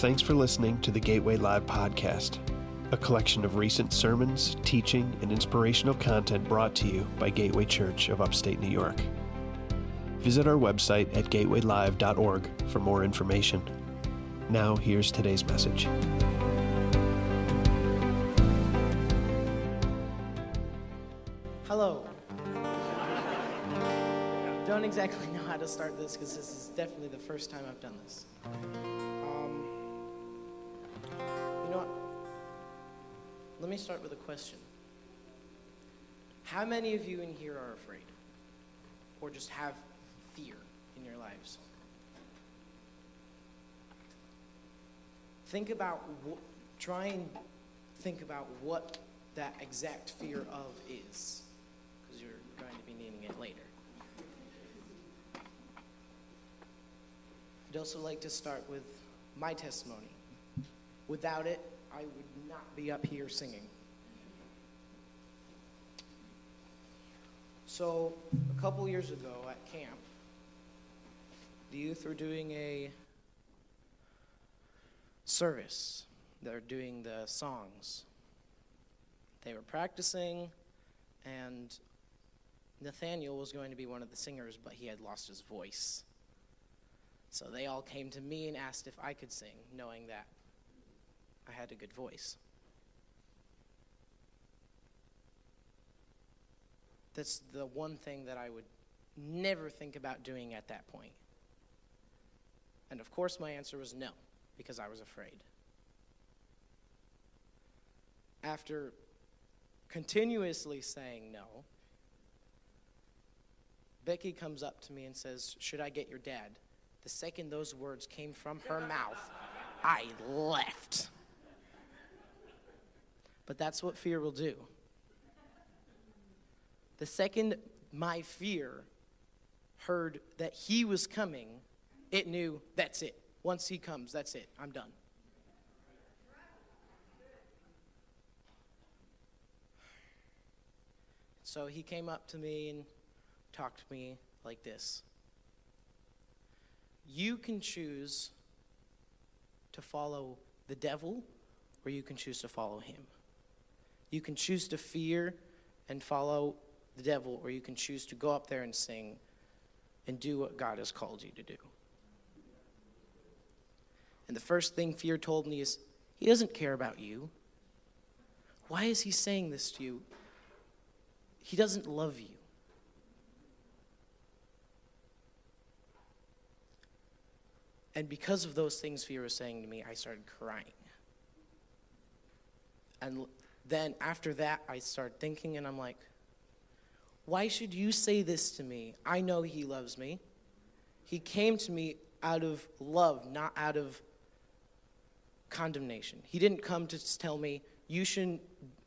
Thanks for listening to the Gateway Live podcast, a collection of recent sermons, teaching, and inspirational content brought to you by Gateway Church of Upstate New York. Visit our website at gatewaylive.org for more information. Now, here's today's message. Hello. Don't exactly know how to start this because this is definitely the first time I've done this. Um, you know what? Let me start with a question. How many of you in here are afraid? Or just have fear in your lives? Think about, wh- try and think about what that exact fear of is, because you're going to be needing it later. I'd also like to start with my testimony. Without it, I would not be up here singing. So, a couple years ago at camp, the youth were doing a service. They're doing the songs. They were practicing, and Nathaniel was going to be one of the singers, but he had lost his voice. So they all came to me and asked if I could sing, knowing that I had a good voice. That's the one thing that I would never think about doing at that point. And of course, my answer was no, because I was afraid. After continuously saying no, Becky comes up to me and says, Should I get your dad? The second those words came from her mouth, I left. But that's what fear will do. The second my fear heard that he was coming, it knew that's it. Once he comes, that's it. I'm done. So he came up to me and talked to me like this You can choose to follow the devil, or you can choose to follow him. You can choose to fear and follow the devil, or you can choose to go up there and sing and do what God has called you to do. And the first thing fear told me is, He doesn't care about you. Why is He saying this to you? He doesn't love you. And because of those things fear was saying to me, I started crying. And then after that, I start thinking, and I'm like, why should you say this to me? I know he loves me. He came to me out of love, not out of condemnation. He didn't come to tell me, you shouldn't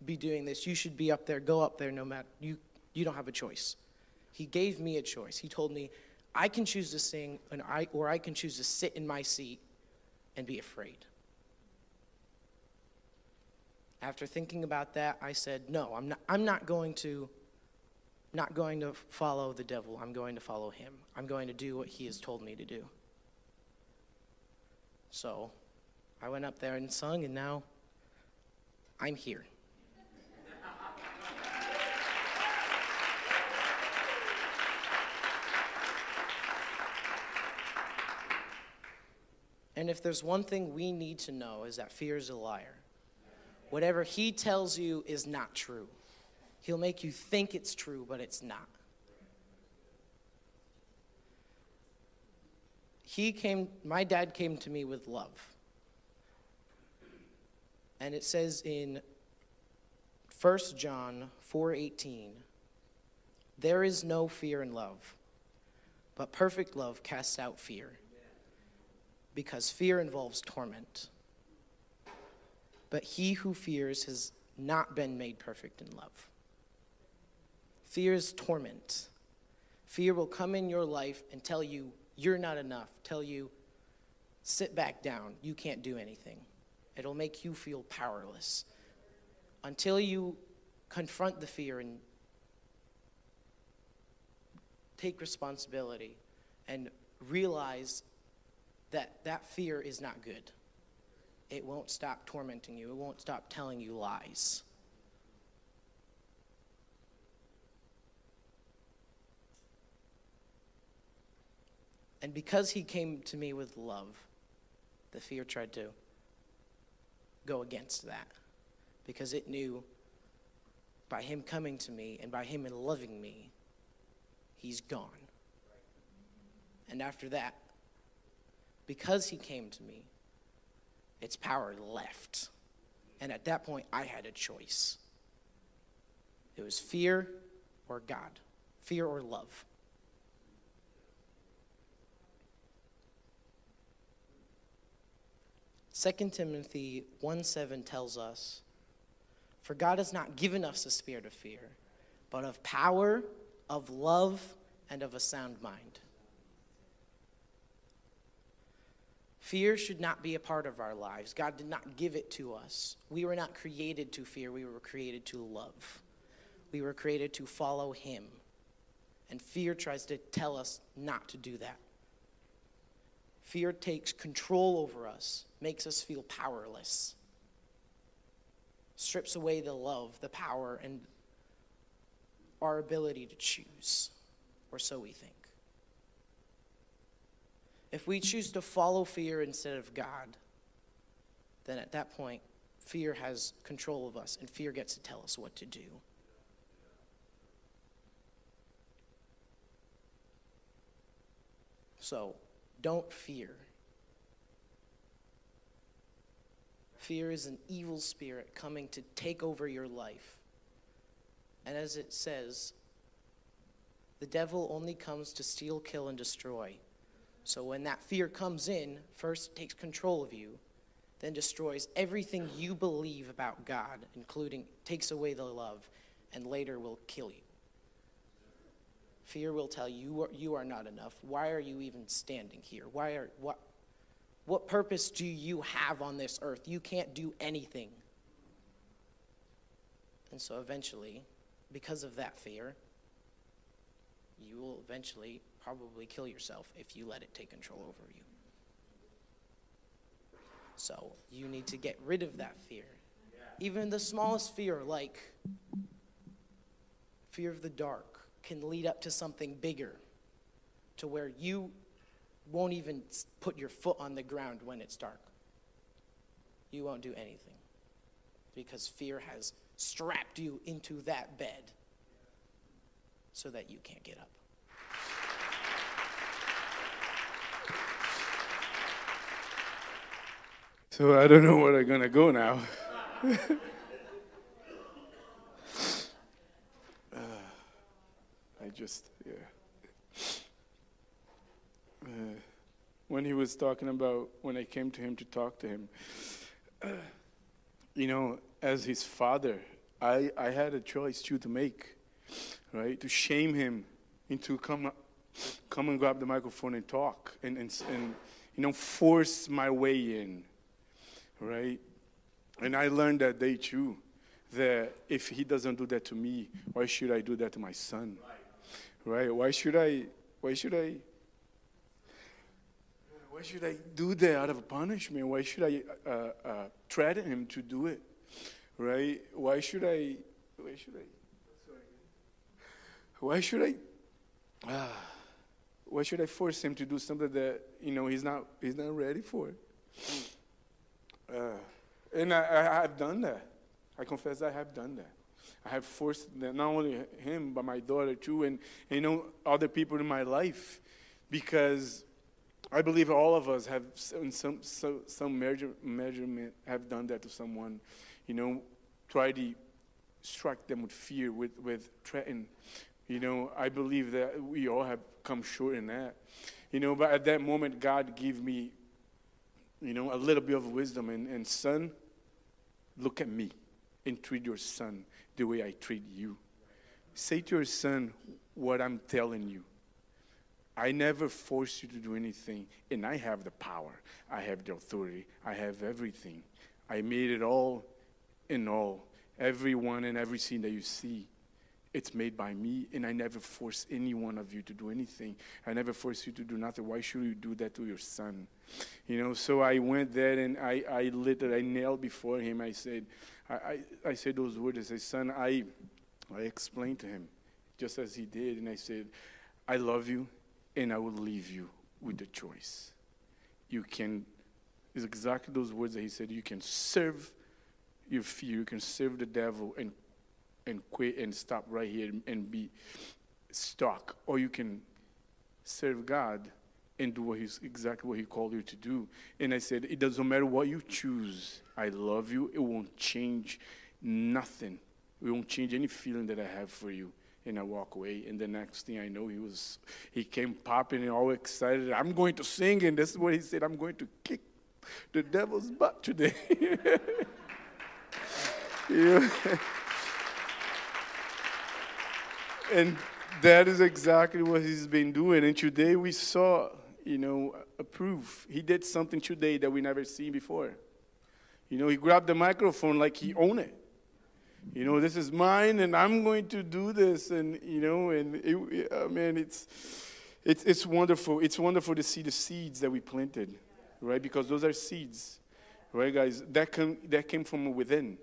be doing this. You should be up there. Go up there no matter. You, you don't have a choice. He gave me a choice. He told me, I can choose to sing, and I, or I can choose to sit in my seat and be afraid. After thinking about that, I said, no, I'm not, I'm not going to not going to follow the devil. I'm going to follow him. I'm going to do what he has told me to do. So I went up there and sung, and now I'm here. And if there's one thing we need to know is that fear is a liar. Whatever he tells you is not true. He'll make you think it's true, but it's not. He came, my dad came to me with love. And it says in 1 John 4:18, there is no fear in love, but perfect love casts out fear. Because fear involves torment. But he who fears has not been made perfect in love. Fear is torment. Fear will come in your life and tell you you're not enough, tell you, sit back down, you can't do anything. It'll make you feel powerless. Until you confront the fear and take responsibility and realize that that fear is not good. It won't stop tormenting you, it won't stop telling you lies. And because he came to me with love, the fear tried to go against that. Because it knew by him coming to me and by him loving me, he's gone. And after that, because he came to me, its power left. And at that point, I had a choice it was fear or God, fear or love. Second Timothy 1 7 tells us, For God has not given us a spirit of fear, but of power, of love, and of a sound mind. Fear should not be a part of our lives. God did not give it to us. We were not created to fear, we were created to love. We were created to follow Him. And fear tries to tell us not to do that. Fear takes control over us, makes us feel powerless, strips away the love, the power, and our ability to choose, or so we think. If we choose to follow fear instead of God, then at that point, fear has control of us and fear gets to tell us what to do. So, don't fear. Fear is an evil spirit coming to take over your life. And as it says, the devil only comes to steal, kill, and destroy. So when that fear comes in, first takes control of you, then destroys everything you believe about God, including takes away the love, and later will kill you. Fear will tell you you are, you are not enough. Why are you even standing here? Why are what what purpose do you have on this earth? You can't do anything. And so eventually, because of that fear, you will eventually probably kill yourself if you let it take control over you. So you need to get rid of that fear. Even the smallest fear, like fear of the dark, can lead up to something bigger, to where you won't even put your foot on the ground when it's dark. You won't do anything because fear has strapped you into that bed so that you can't get up. So I don't know where I'm going to go now. uh, I just, yeah. Uh, when he was talking about when I came to him to talk to him, uh, you know, as his father, I, I had a choice too to make, right? To shame him into come, come and grab the microphone and talk and, and, and you know, force my way in right? And I learned that day too, that if he doesn't do that to me, why should I do that to my son? Right? Why should I? Why should I? Why should I do that out of punishment? Why should I uh, uh, threaten him to do it? Right? Why should I? Why should I? Why should I? Uh, why should I force him to do something that you know he's not he's not ready for? Uh, and I, I, have done that. I confess I have done that. I have forced not only him, but my daughter too, and, you know, other people in my life, because I believe all of us have in some, some, some measure, measurement have done that to someone. You know, try to strike them with fear, with, with threaten. You know, I believe that we all have come short in that. You know, but at that moment, God gave me you know, a little bit of wisdom. And, and son, look at me and treat your son the way I treat you. Say to your son what I'm telling you. I never force you to do anything, and I have the power. I have the authority. I have everything. I made it all in all. Everyone and everything that you see It's made by me, and I never force any one of you to do anything. I never force you to do nothing. Why should you do that to your son? You know, so I went there and I, I literally I knelt before him. I said, I, I, I said those words. I said, son, I, I explained to him, just as he did, and I said, I love you, and I will leave you with the choice. You can, it's exactly those words that he said, you can serve your fear, you can serve the devil and and quit and stop right here and be stuck, or you can serve God and do what he's exactly what he called you to do. And I said, it doesn't matter what you choose. I love you. It won't change nothing. It won't change any feeling that I have for you. And I walk away. And the next thing I know, he was he came popping and all excited. I'm going to sing, and this is what he said. I'm going to kick the devil's butt today. yeah. And that is exactly what he's been doing. And today we saw, you know, a proof. He did something today that we never seen before. You know, he grabbed the microphone like he owned it. You know, this is mine, and I'm going to do this, and you know, and it, uh, man, it's it's it's wonderful. It's wonderful to see the seeds that we planted, right? Because those are seeds, right, guys? That come that came from within,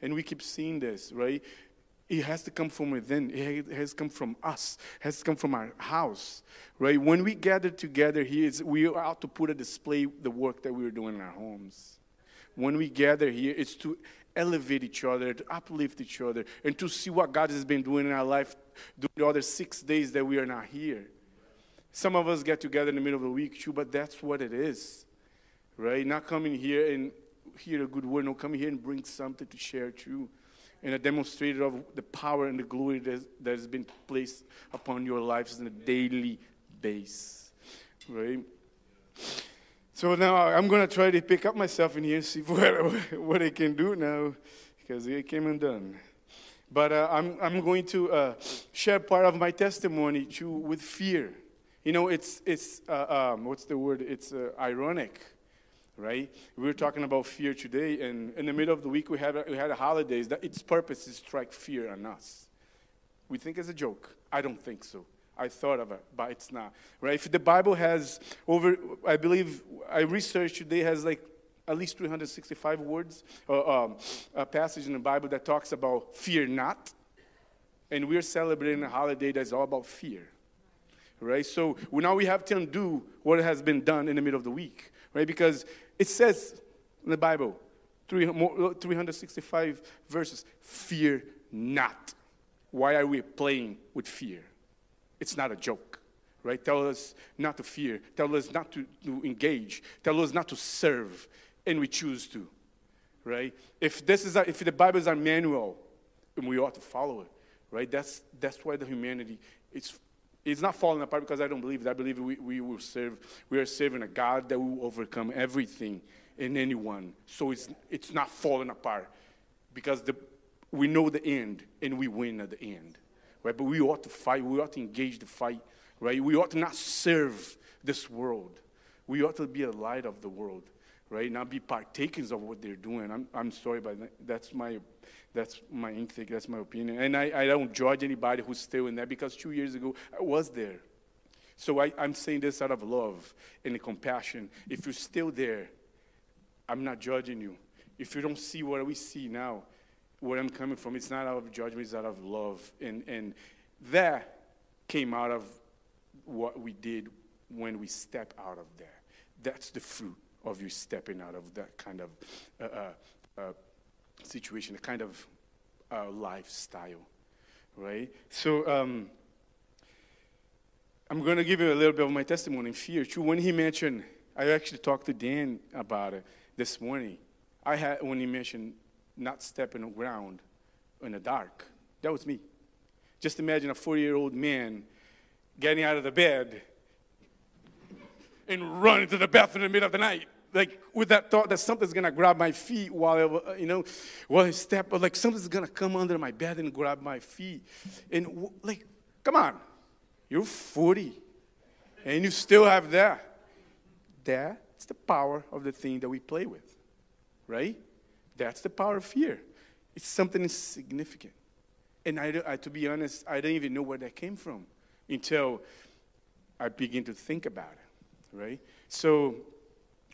and we keep seeing this, right? It has to come from within. It has come from us. It has come from our house, right? When we gather together here, we are out to put a display the work that we are doing in our homes. When we gather here, it's to elevate each other, to uplift each other, and to see what God has been doing in our life during the other six days that we are not here. Some of us get together in the middle of the week too, but that's what it is, right? Not coming here and hear a good word, no, coming here and bring something to share too and a demonstrator of the power and the glory that, has been placed upon your lives on a daily basis. Right? So now I'm going to try to pick up myself in here see what, what I can do now because it came undone. But uh, I'm, I'm going to uh, share part of my testimony too with fear. You know, it's, it's uh, um, what's the word? It's uh, ironic right? We were talking about fear today, and in the middle of the week we had a, we had a holidays that its purpose is to strike fear on us. We think it's a joke. I don't think so. I thought of it, but it's not. Right? If the Bible has over, I believe I researched today has like at least 365 words, uh, um, a passage in the Bible that talks about fear not, and we're celebrating a holiday that's all about fear. Right? So now we have to undo what has been done in the middle of the week right? Because it says in the Bible, 365 verses, fear not. Why are we playing with fear? It's not a joke, right? Tell us not to fear. Tell us not to, to engage. Tell us not to serve, and we choose to, right? If this is if the Bible is our manual, and we ought to follow it, right? That's that's why the humanity it's it's not falling apart because I don't believe it. I believe we, we will serve, we are serving a God that will overcome everything and anyone. So it's, it's not falling apart because the, we know the end and we win at the end. Right? But we ought to fight, we ought to engage the fight, right? We ought to not serve this world. We ought to be a light of the world, right? Not be partakers of what they're doing. I'm, I'm sorry, but that's my that's my intake, that's my opinion. And I, I don't judge anybody who's still in there because two years ago I was there. So I, I'm saying this out of love and compassion. If you're still there, I'm not judging you. If you don't see what we see now, where I'm coming from, it's not out of judgment, it's out of love. And, and that came out of what we did when we step out of there. That's the fruit of you stepping out of that kind of uh, uh, uh, situation, a kind of uh, lifestyle, right? So um, I'm going to give you a little bit of my testimony in fear. Too, when he mentioned, I actually talked to Dan about it this morning. I had when he mentioned not stepping on ground in the dark. That was me. Just imagine a 40 year old man getting out of the bed and run into the bathroom in the middle of the night like with that thought that something's gonna grab my feet while I, you know, while I step, or like something's gonna come under my bed and grab my feet. And like, come on, you're 40 and you still have that. That's the power of the thing that we play with, right? That's the power of fear. It's something insignificant. And I, I, to be honest, I didn't even know where that came from until I began to think about it, right? So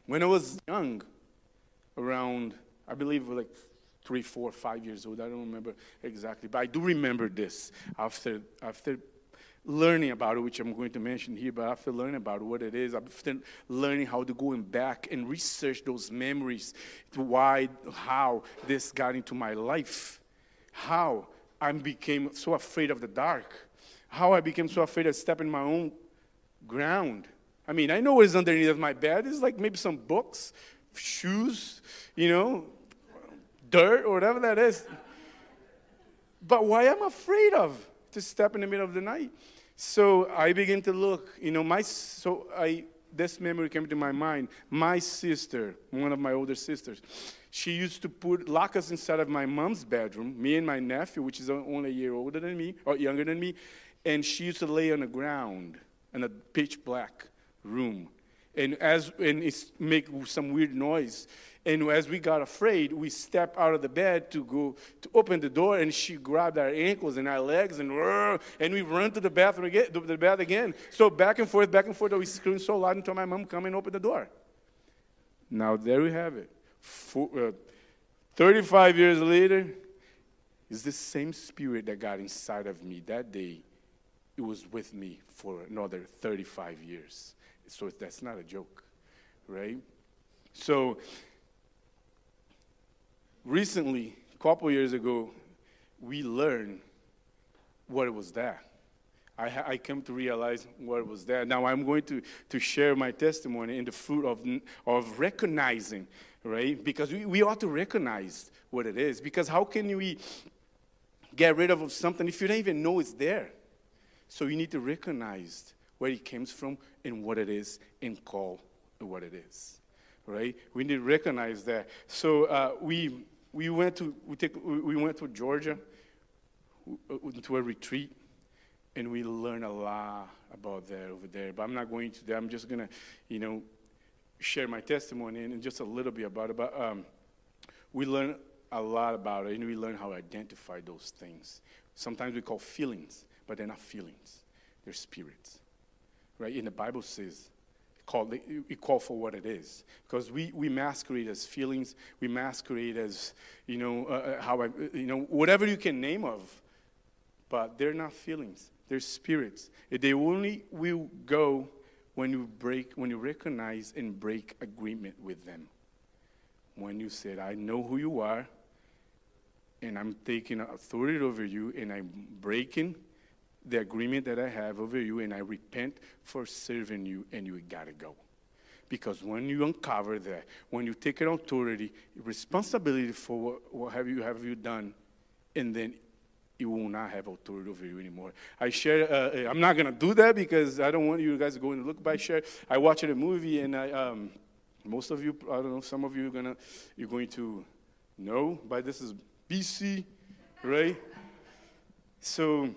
when I was young, around, I believe like three, four, five years old, I don't remember exactly, but I do remember this after, after learning about it, which I'm going to mention here, but after learning about what it is, after learning how to go back and research those memories, to why, how this got into my life, how I became so afraid of the dark, how I became so afraid of stepping my own ground. I mean, I know what is underneath my bed. It's like maybe some books, shoes, you know, dirt or whatever that is. But why am I afraid of to step in the middle of the night? So I begin to look, you know, my so I this memory came to my mind. My sister, one of my older sisters, she used to put lock us inside of my mom's bedroom, me and my nephew, which is only a year older than me or younger than me, and she used to lay on the ground in a pitch black room. And as and it make some weird noise. And as we got afraid, we stepped out of the bed to go to open the door, and she grabbed our ankles and our legs, and and we run to the bathroom again, the bed again. So back and forth, back and forth, we screamed so loud until my mom come and open the door. Now there we have it. Uh, 35 years later, is the same spirit that got inside of me that day. It was with me for another 35 years. So that's not a joke, right? So recently, a couple years ago, we learned what it was that. I, I came to realize what was there. Now I'm going to, to share my testimony in the fruit of, of recognizing, right? Because we, we ought to recognize what it is. Because how can we get rid of something if you don't even know it's there? So you need to recognize where it comes from and what it is and call what it is, right? We need to recognize that. So uh, we, we, went to, we, take, we went to Georgia to a retreat and we learned a lot about that over there. But I'm not going to that. I'm just going to, you know, share my testimony and just a little bit about it. But um, we learned a lot about it, and we learn how to identify those things. Sometimes we call feelings, but they're not feelings; they're spirits, right? And the Bible says, "Call it call for what it is," because we we masquerade as feelings, we masquerade as you know uh, uh how I you know whatever you can name of, but they're not feelings; they're spirits. They only will go when you break, when you recognize and break agreement with them. When you said, I know who you are, and I'm taking authority over you, and I'm breaking the agreement that I have over you, and I repent for serving you, and you gotta go. Because when you uncover that, when you take an authority, responsibility for what, what have you have you done, and then you will not have authority over you anymore. I share. Uh, uh I'm not gonna do that because I don't want you guys to go and look. By share. I watched a movie, and I, um, most of you, I don't know, some of you are gonna, you're going to know. But this is BC, right? So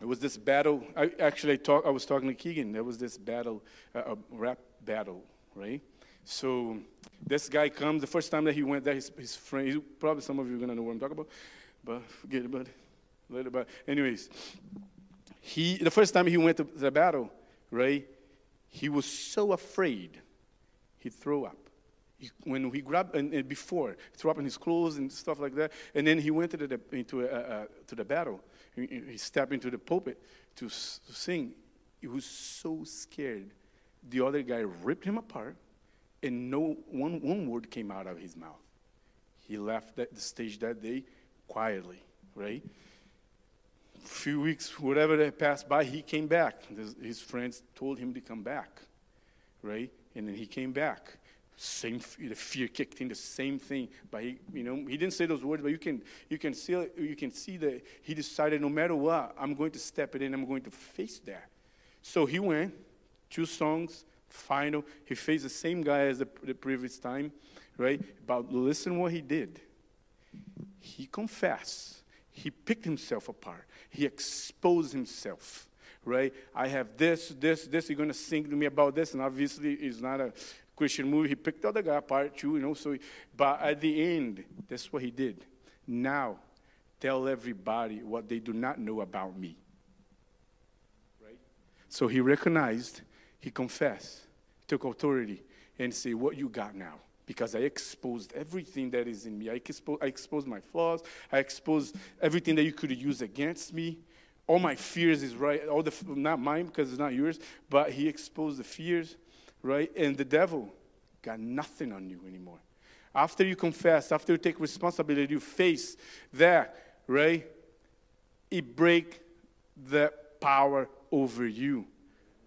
it was this battle. I actually talk, I was talking to Keegan. There was this battle, uh, a rap battle, right? So this guy comes. The first time that he went there, his, his friend. Probably some of you are gonna know what I'm talking about, but forget about it little bit. Anyways, he the first time he went to the battle, right? He was so afraid, he threw up. He, when he grabbed and, and, before threw up in his clothes and stuff like that, and then he went to the into a, uh, to the battle. He, stepped into the pulpit to, sing. He was so scared. The other guy ripped him apart, and no one one word came out of his mouth. He left the stage that day quietly, right? A few weeks, whatever that passed by, he came back. His friends told him to come back, right? And then he came back. Same, the fear kicked in, the same thing. But he, you know, he didn't say those words, but you can, you can see, you can see that he decided, no matter what, I'm going to step it in. I'm going to face that. So he went, two songs, final. He faced the same guy as the, the previous time, right? But listen what he did. He confessed. He picked himself apart he exposed himself, right? I have this, this, this. You're going to sing to me about this. And obviously, it's not a Christian movie. He picked the other guy apart too, you know. So, but at the end, that's what he did. Now, tell everybody what they do not know about me. Right? So he recognized, he confessed, took authority, and say, What you got now? Because I exposed everything that is in me. I, expo- I exposed my flaws. I exposed everything that you could use against me. All my fears is right. All the not mine because it's not yours, but he exposed the fears, right? And the devil got nothing on you anymore. After you confess, after you take responsibility, you face that, right? It break the power over you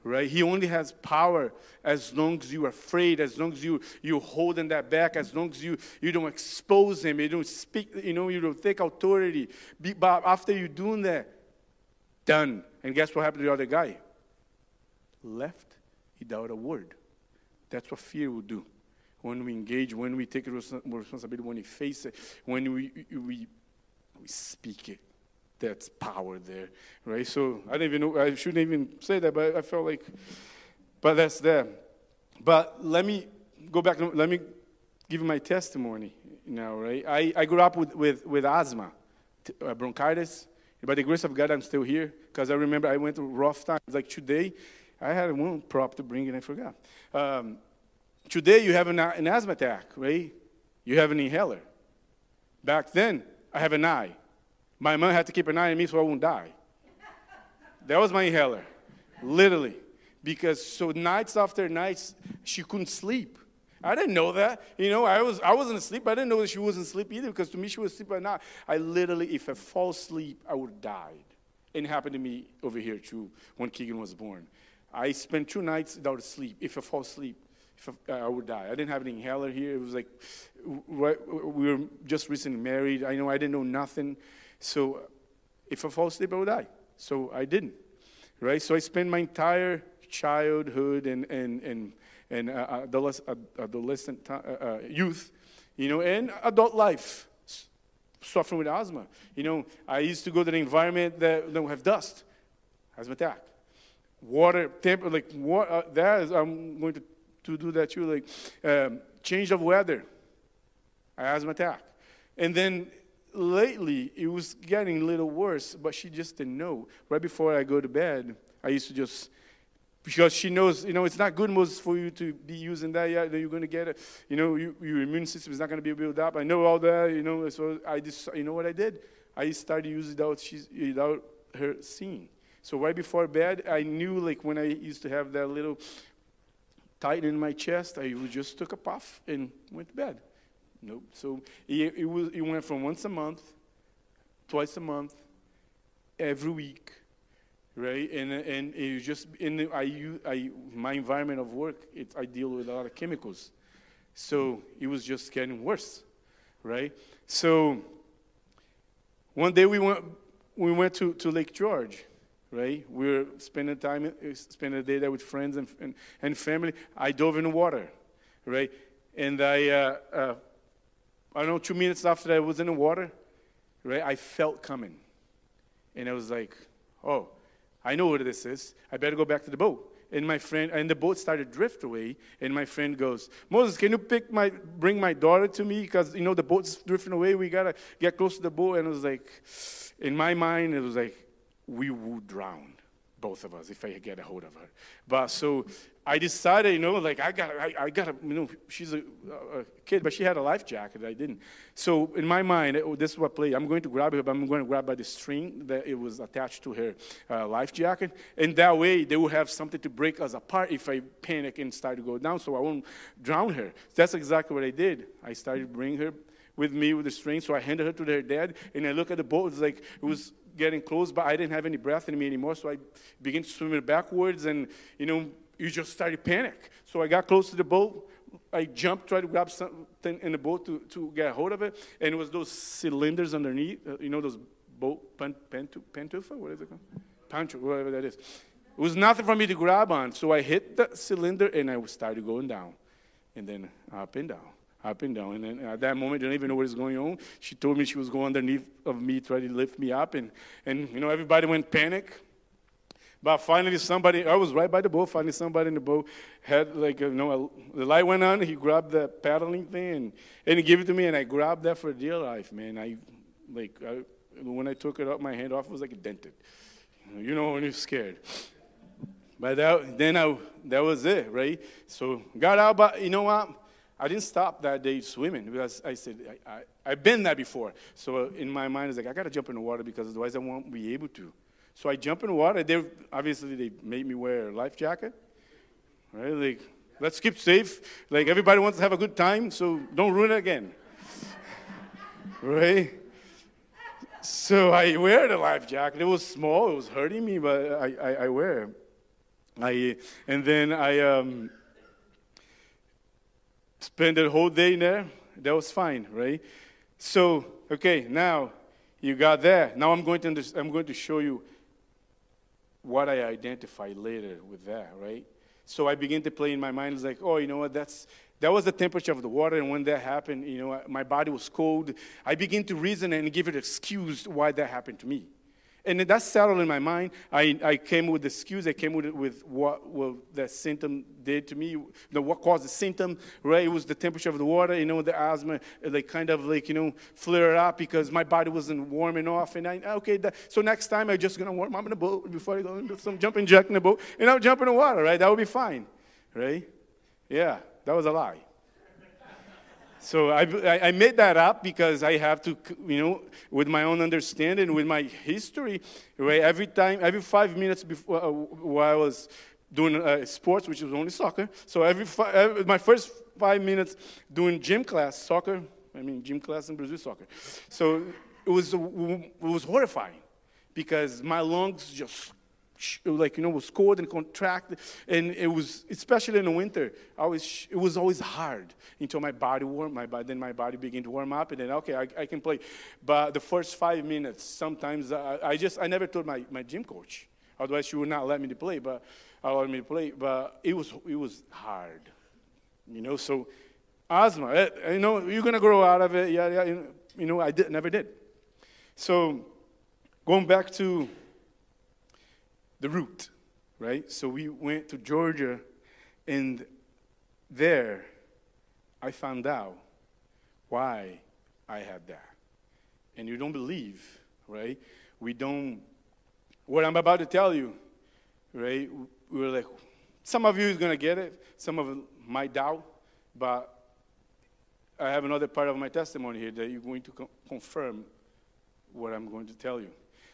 right? He only has power as long as you're afraid, as long as you, you're holding that back, as long as you, you don't expose him, you don't speak, you know, you don't take authority. But after you're doing that, done. And guess what happened to the other guy? Left without a word. That's what fear will do. When we engage, when we take responsibility, when we face it, when we, we, we speak it that's power there, right? So I don't even know, I shouldn't even say that, but I felt like, but that's there. But let me go back, let me give you my testimony now, right? I, I grew up with, with, with asthma, uh, bronchitis. By the grace of God, I'm still here because I remember I went through rough times. Like today, I had a one prop to bring and I forgot. Um, today, you have an, an asthma attack, right? You have an inhaler. Back then, I have an eye. My mom had to keep an eye on me so I wouldn't die. That was my inhaler, literally. Because so nights after nights, she couldn't sleep. I didn't know that. You know, I, was, I wasn't asleep. I didn't know that she wasn't asleep either because to me she was asleep right now. I literally, if I fall asleep, I would have died. And it happened to me over here too when Keegan was born. I spent two nights without sleep. If I fall asleep, if I, I, would die. I didn't have an inhaler here. It was like we were just recently married. I know I didn't know nothing. So if I fall asleep, I would die. So I didn't, right? So I spent my entire childhood and, and, and, and uh, adolescent uh, uh, youth, you know, and adult life suffering with asthma. You know, I used to go to the environment that don't have dust, asthma attack. Water, temp, like water, uh, that is, I'm going to, to do that too, like um, change of weather, asthma attack. And then lately it was getting a little worse, but she just didn't know. Right before I go to bed, I used to just because she knows, you know, it's not good, Moises, for you to be using that yet. You're going to get it. You know, you, your immune system is not going to be built up. I know all that, you know. So I just, you know what I did? I started using without she's without her seeing. So right before bed, I knew, like when I used to have that little tight in my chest, I just took a puff and went to bed. Nope. So it, it, was, it went from once a month, twice a month, every week, right? And, and it just, in I, I, my environment of work, it, I deal with a lot of chemicals. So it was just getting worse, right? So one day we went, we went to, to Lake George, right? We were spending time, spending a day there with friends and, and, and family. I dove in the water, right? And I, uh, uh, I don't know, two minutes after I was in the water, right, I felt coming. And I was like, oh, I know what this is. I better go back to the boat. And my friend, and the boat started drift away. And my friend goes, Moises, can you pick my, bring my daughter to me? Because, you know, the boat's drifting away. We got to get close to the boat. And I was like, in my mind, it was like, we would drown both of us if I get a hold of her. But so I decided, you know, like I got, I, I got, you know, she's a, a, kid, but she had a life jacket. I didn't. So in my mind, it, this is what play. I'm going to grab her, but I'm going to grab by the string that it was attached to her uh, life jacket, and that way they will have something to break us apart if I panic and start to go down, so I won't drown her. That's exactly what I did. I started bringing her with me with the string, so I handed her to her dad, and I look at the boat. It's like it was getting close, but I didn't have any breath in me anymore, so I began to swim backwards, and you know you just started panic. So I got close to the boat. I jumped, tried to grab something in the boat to, to get hold of it, and it was those cylinders underneath, uh, you know, those boat, pan, pantu, pantufa, what is it called? Pancho, whatever that is. It was nothing for me to grab on, so I hit the cylinder and I started going down, and then up and down, up and down. And at that moment, I didn't even know what was going on. She told me she was going underneath of me, trying to lift me up, and, and you know, everybody went panic. But finally, somebody, I was right by the boat, finally, somebody in the boat had, like, you know, a, the light went on, he grabbed the paddling thing, and, and he gave it to me, and I grabbed that for dear life, man. I, like, I, when I took it up, my hand off, it was like dented. You know, when you're scared. But that, then I, that was it, right? So got out, but you know what? I didn't stop that day swimming because I said, I, I, have been there before. So in my mind, it's like, I got to jump in the water because otherwise I won't be able to. So I jump in the water. They, obviously, they made me wear a life jacket, right? Like, let's keep safe. Like, everybody wants to have a good time, so don't ruin it again, right? So I wear the life jacket. It was small, it was hurting me, but I, I, I wear it. I, and then I um, spent the whole day there. That was fine, right? So, okay, now you got that. Now I'm going to, I'm going to show you what I identify later with that, right? So I begin to play in my mind. It's like, oh, you know what? That's that was the temperature of the water, and when that happened, you know, my body was cold. I begin to reason and give it excuse why that happened to me. And that settled in my mind. I, I came with the excuse. I came with, with what that symptom did to me, you know, what caused the symptom, right? It was the temperature of the water, you know, the asthma, like kind of like, you know, flare up because my body wasn't warm enough. And I, okay, that, so next time I'm just going to warm up in the boat before I go into some jumping jack in the boat, and I'll jump in the water, right? That would be fine, right? Yeah, that was a lie. So I, I made that up because I have to, you know, with my own understanding, with my history, right? Every time, every five minutes before, uh, while I was doing uh, sports, which was only soccer. So every, fi- every, my first five minutes doing gym class, soccer. I mean, gym class in Brazil, soccer. So it was it was horrifying because my lungs just like you know was cold and contracted and it was especially in the winter I was, it was always hard until my body warmed my body then my body began to warm up and then okay I, I can play. But the first five minutes sometimes I, I, just I never told my, my gym coach. Otherwise she would not let me to play but allowed me to play but it was it was hard you know so asthma it, eh, you know you're gonna grow out of it yeah yeah you know I did never did. So going back to the route, right? So we went to Georgia, and there I found out why I had that. And you don't believe, right? We don't, what I'm about to tell you, right? We were like, some of you is going to get it, some of might doubt, but I have another part of my testimony here that you're going to co- confirm what I'm going to tell you.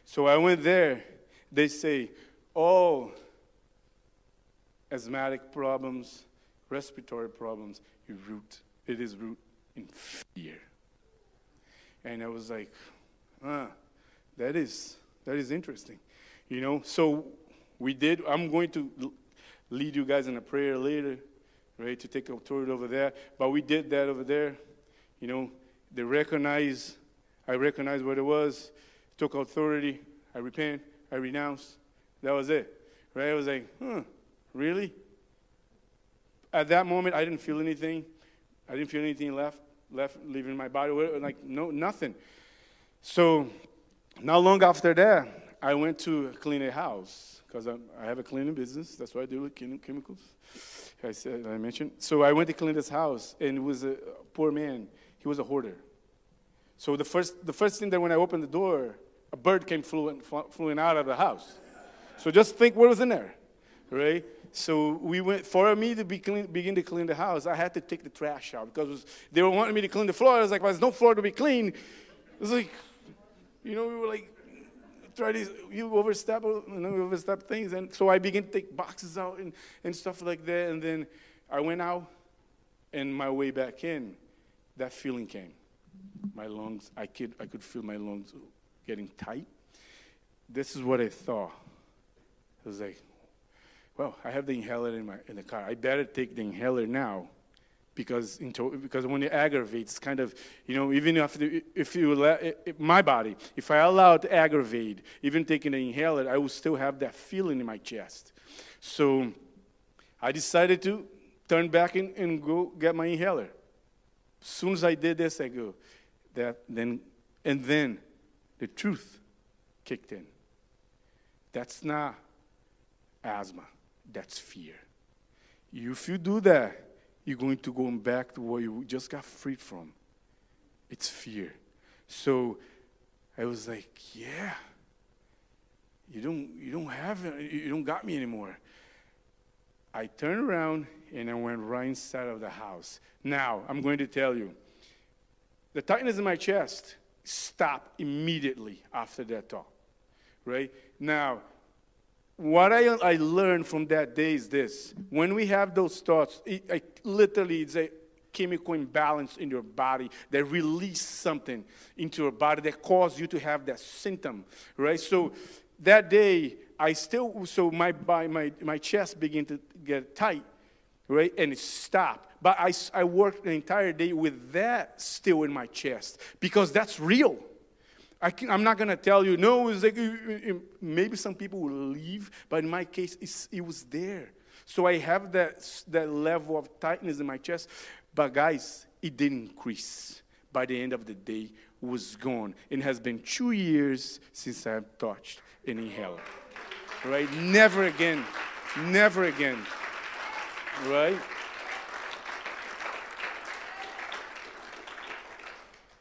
So I went there. They say, all asthmatic problems, respiratory problems, you root, it is root in fear. And I was like, ah, that is, that is interesting. You know, so we did, I'm going to lead you guys in a prayer later, right, to take authority over there. But we did that over there. You know, they recognize, I recognize what it was, took authority, I repent, I renounce, that was it. Right? I was like, huh, really? At that moment, I didn't feel anything. I didn't feel anything left, left leaving my body. Like, no, nothing. So, not long after that, I went to clean a house because I have a cleaning business. That's what I do with chemicals. I said, I mentioned. So I went to clean this house, and it was a poor man. He was a hoarder. So the first, the first thing that when I opened the door, a bird came flying, flying out of the house. So just think what was in there, right? So we went for me to be clean, begin to clean the house. I had to take the trash out because was, they were wanting me to clean the floor. I was like, well, there's no floor to be clean. It was like, you know, we were like, try to you overstep, you know, overstep things, and so I began to take boxes out and, and stuff like that. And then I went out, and my way back in, that feeling came. My lungs, I could, I could feel my lungs getting tight. This is what I thought. I was like, well, I have the inhaler in, my, in the car. I better take the inhaler now because, into, because when it aggravates, kind of, you know, even if, if you let, my body, if I allow it to aggravate, even taking the inhaler, I will still have that feeling in my chest. So I decided to turn back and, and go get my inhaler. As soon as I did this, I go, that, then, and then the truth kicked in. That's not asthma. That's fear. If you do that, you're going to go back to what you just got freed from. It's fear. So I was like, yeah. You don't, you don't have, you don't got me anymore. I turned around and I went right inside of the house. Now, I'm going to tell you, the tightness in my chest stopped immediately after that talk, right? Now, what I, I learned from that day is this. When we have those thoughts, it, literally, it's a chemical imbalance in your body that release something into your body that cause you to have that symptom, right? So that day, I still, so my, my, my chest began to get tight, right? And it stopped. But I, I worked the entire day with that still in my chest because that's real. I am not going to tell you, no, it's like, maybe some people will leave, but in my case, it was there. So I have that, that level of tightness in my chest. But guys, it didn't increase. By the end of the day, was gone. It has been two years since I've touched any inhaler. Right? Never again. Never again. Right?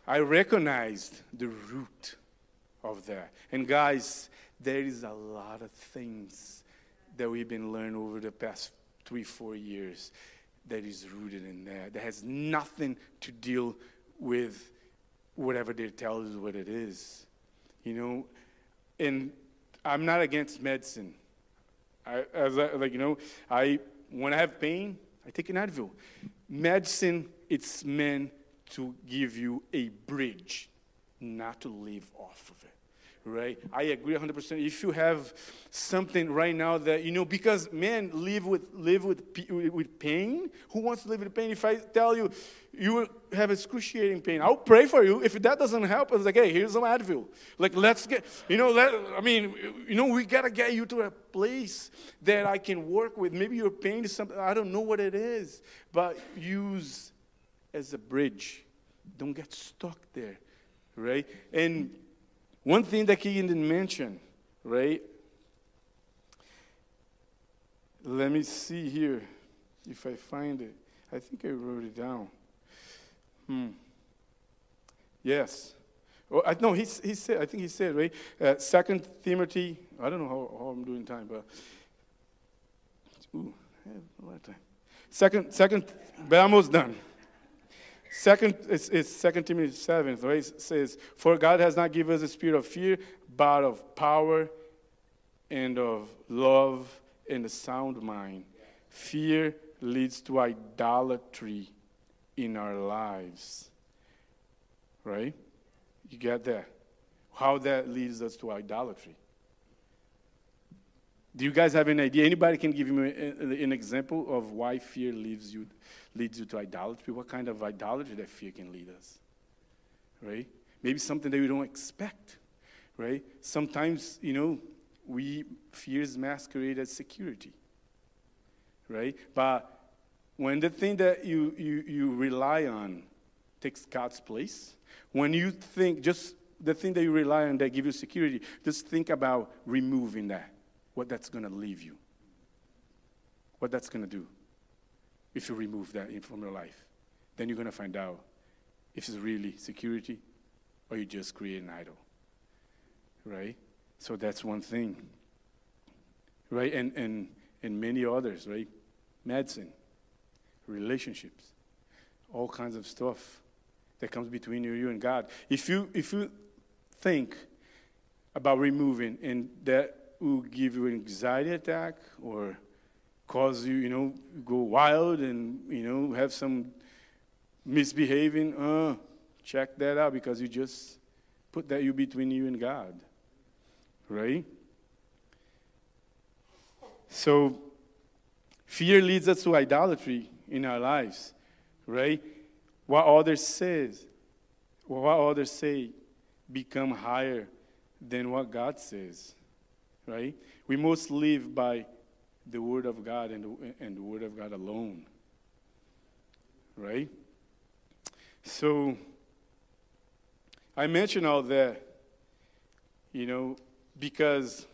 I recognized the root of that. And guys, there is a lot of things that we've been learning over the past three, four years that is rooted in that. That has nothing to deal with whatever they tell us what it is. You know, and I'm not against medicine. I, as I, like you know, I when I have pain, I take an Advil. Medicine, it's meant to give you a bridge, not to live off of it right? I agree 100%. If you have something right now that, you know, because men live with, live with, with pain, who wants to live with pain? If I tell you, you have excruciating pain, I'll pray for you. If that doesn't help, it's like, hey, here's some Advil. Like, let's get, you know, let, I mean, you know, we got to get you to a place that I can work with. Maybe your pain is something, I don't know what it is, but use as a bridge. Don't get stuck there, right? And one thing that he didn't mention, right? Let me see here if I find it. I think I wrote it down. Hmm. Yes. Oh, I, no, he, he said, I think he said, right? Uh, Second Timothy, I don't know how, how I'm doing time, but, ooh, I have a lot of time. Second, second, but I'm almost done. Second, it's, it's Second Timothy 7, right? It says, For God has not given us a spirit of fear, but of power and of love and a sound mind. Fear leads to idolatry in our lives. Right? You get that? How that leads us to idolatry. Do you guys have an idea? Anybody can give me an example of why fear leads you, leads you to idolatry? What kind of idolatry that fear can lead us? Right? Maybe something that we don't expect. Right? Sometimes, you know, we fears masquerade as security. Right? But when the thing that you, you, you rely on takes God's place, when you think just the thing that you rely on that gives you security, just think about removing that what that's going to leave you, what that's going to do if you remove that from your life. Then you're going to find out if it's really security or you just create an idol. Right? So that's one thing. Right? And, and, and many others, right? Medicine, relationships, all kinds of stuff that comes between you, you and God. If you, if you think about removing and that will give you an anxiety attack or cause you, you know, go wild and, you know, have some misbehaving, uh, check that out because you just put that you between you and God. Right? So fear leads us to idolatry in our lives, right? What others says, what others say become higher than what God says right? We must live by the Word of God and the, and the Word of God alone, right? So, I mention all that, you know, because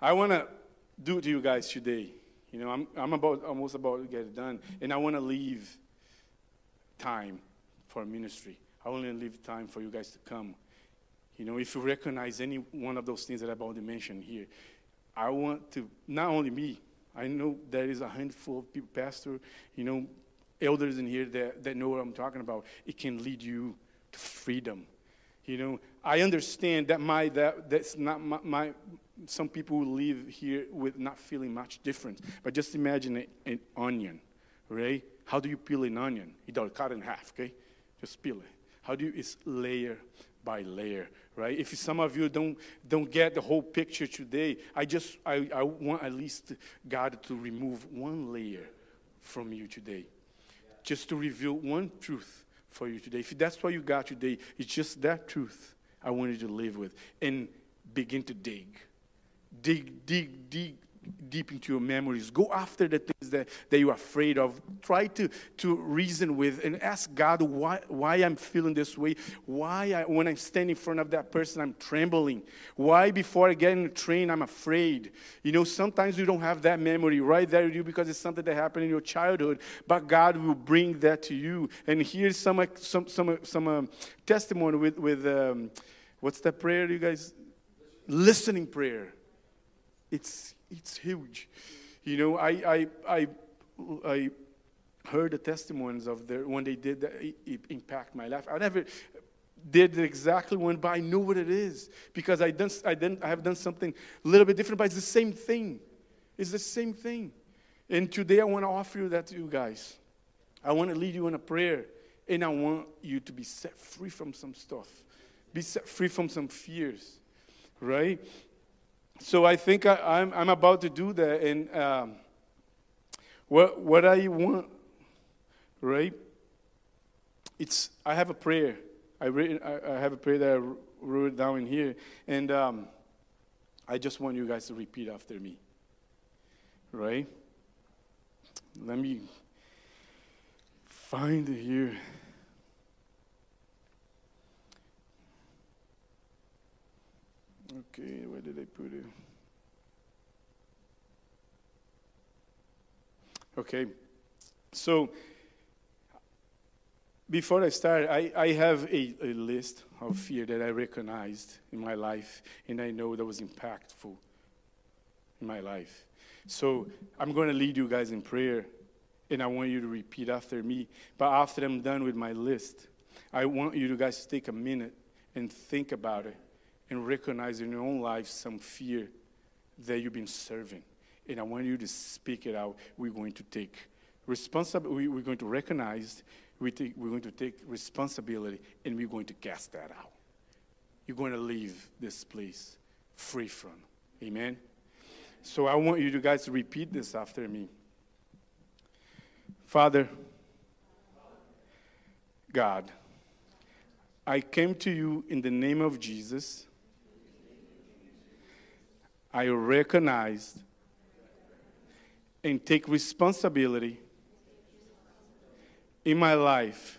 I want to do it to you guys today. You know, I'm, I'm about, almost about to get it done, and I want to leave time for ministry. I want to leave time for you guys to come. You know, if you recognize any one of those things that I've already mentioned here, I want to, not only me, I know there is a handful of people, pastor, you know, elders in here that, that know what I'm talking about. It can lead you to freedom. You know, I understand that my that that's not my, my some people will live here with not feeling much difference. But just imagine a, an onion, right? How do you peel an onion? You don't cut it in half, okay? Just peel it. How do you? It's layer by layer, right? If some of you don't don't get the whole picture today, I just I, I want at least God to remove one layer from you today, just to reveal one truth for you today. If that's what you got today, it's just that truth I want you to live with, and begin to dig, dig, dig, dig deep into your memories. Go after the things that, that you're afraid of. Try to, to reason with and ask God why, why I'm feeling this way. Why, I, when I'm standing in front of that person, I'm trembling. Why, before I get in the train, I'm afraid. You know, sometimes you don't have that memory right there with you because it's something that happened in your childhood, but God will bring that to you. And here's some, some, some, some um, testimony with, with um, what's that prayer, you guys? Listening prayer. It's it's huge. You know, I, I, I, I heard the testimonies of their, when they did that, it, it impacted my life. I never did exactly one, but I know what it is because I, done, I, done, I have done something a little bit different, but it's the same thing. It's the same thing. And today I want to offer you that to you guys. I want to lead you in a prayer, and I want you to be set free from some stuff, be set free from some fears, right? So I think I, am I'm, I'm about to do that. And um, what, what I want, right? It's, I have a prayer. I, read, I, I have a prayer that I wrote down in here. And um, I just want you guys to repeat after me. Right? Let me find here. Okay, where did I put it? Okay, so before I start, I, I have a, a list of fear that I recognized in my life and I know that was impactful in my life. So I'm going to lead you guys in prayer and I want you to repeat after me. But after I'm done with my list, I want you guys to take a minute and think about it and recognize in your own life some fear that you've been serving. And I want you to speak it out. We're going to take responsibility, we're going to recognize, we take, we're going to take responsibility, and we're going to cast that out. You're going to leave this place free from. Amen? So I want you to guys to repeat this after me. Father, God, I came to you in the name of Jesus I recognize and take responsibility in my life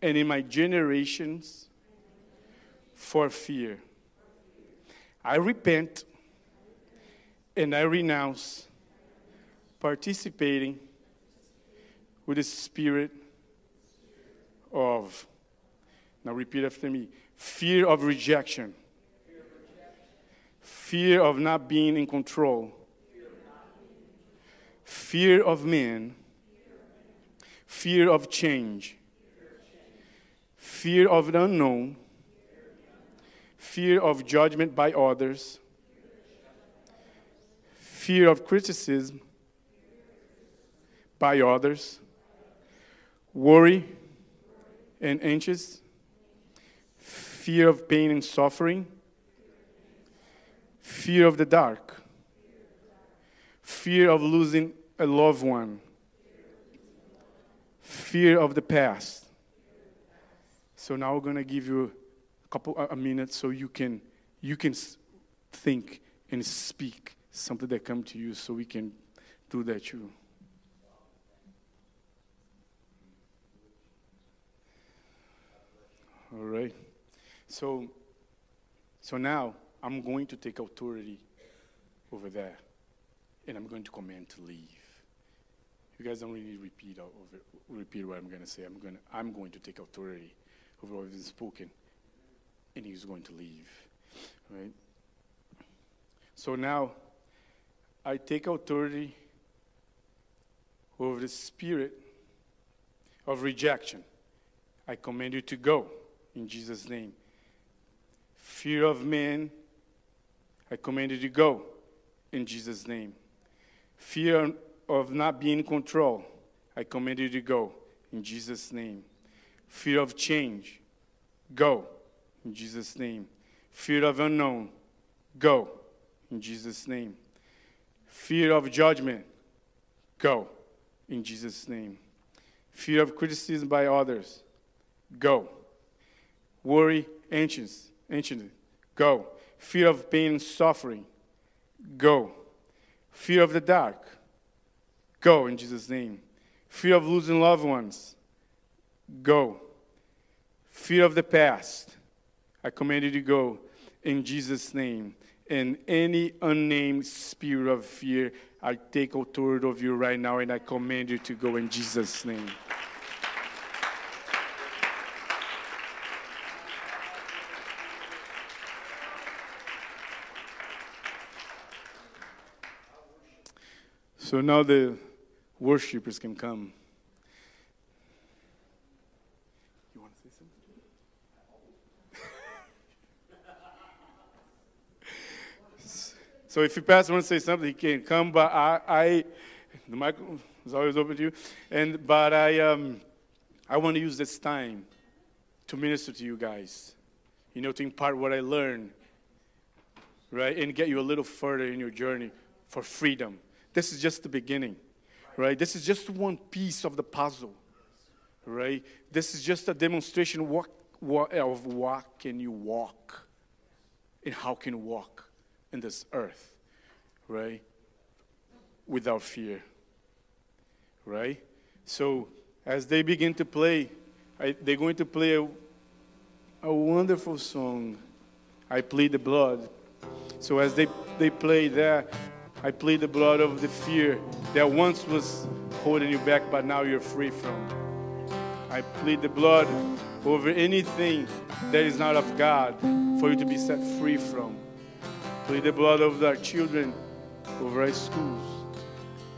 and in my generations for fear. I repent and I renounce participating with the spirit of, now repeat after me, fear of rejection fear of not being in control, fear of men, fear of change, fear of the unknown, fear of judgment by others, fear of criticism by others, worry and anxious, fear of pain and suffering fear of the dark, fear of losing a loved one, fear of the past. So now we're going to give you a couple a minute so you can you can think and speak something that come to you so we can do that too. All right. So so now I'm going to take authority over there, and I'm going to command to leave. You guys don't really repeat over, repeat what I'm going to say. I'm going to, I'm going to take authority over what he's spoken, and he's going to leave. Right? So now, I take authority over the spirit of rejection. I command you to go in Jesus' name. Fear of man, I command you to go in Jesus' name. Fear of not being in control, I command you to go in Jesus' name. Fear of change, go in Jesus' name. Fear of unknown, go in Jesus' name. Fear of judgment, go in Jesus' name. Fear of criticism by others, go. Worry, anxious, anxious, go. Fear of pain and suffering, go. Fear of the dark, go in Jesus' name. Fear of losing loved ones, go. Fear of the past, I command you to go in Jesus' name. And any unnamed spirit of fear, I take authority of you right now and I command you to go in Jesus' name. So now the worshipers can come. You want to say something? so if you pastor want to say something, he can come. But I, I the mic is always open to you. And but I, um, I want to use this time to minister to you guys. You know, to impart what I learned, right, and get you a little further in your journey for freedom. This is just the beginning, right? This is just one piece of the puzzle, right? This is just a demonstration what, what, of what can you walk and how can you walk in this earth, right? Without fear, right? So as they begin to play, I, they're going to play a, a wonderful song, I Plead the Blood. So as they, they play that, I plead the blood of the fear that once was holding you back, but now you're free from. I plead the blood over anything that is not of God for you to be set free from. Plead the blood of our children, over our schools,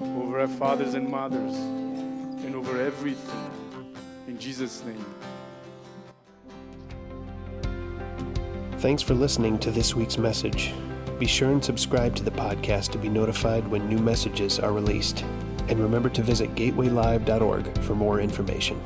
over our fathers and mothers, and over everything. In Jesus' name. Thanks for listening to this week's message. Be sure and subscribe to the podcast to be notified when new messages are released. And remember to visit gatewaylive.org for more information.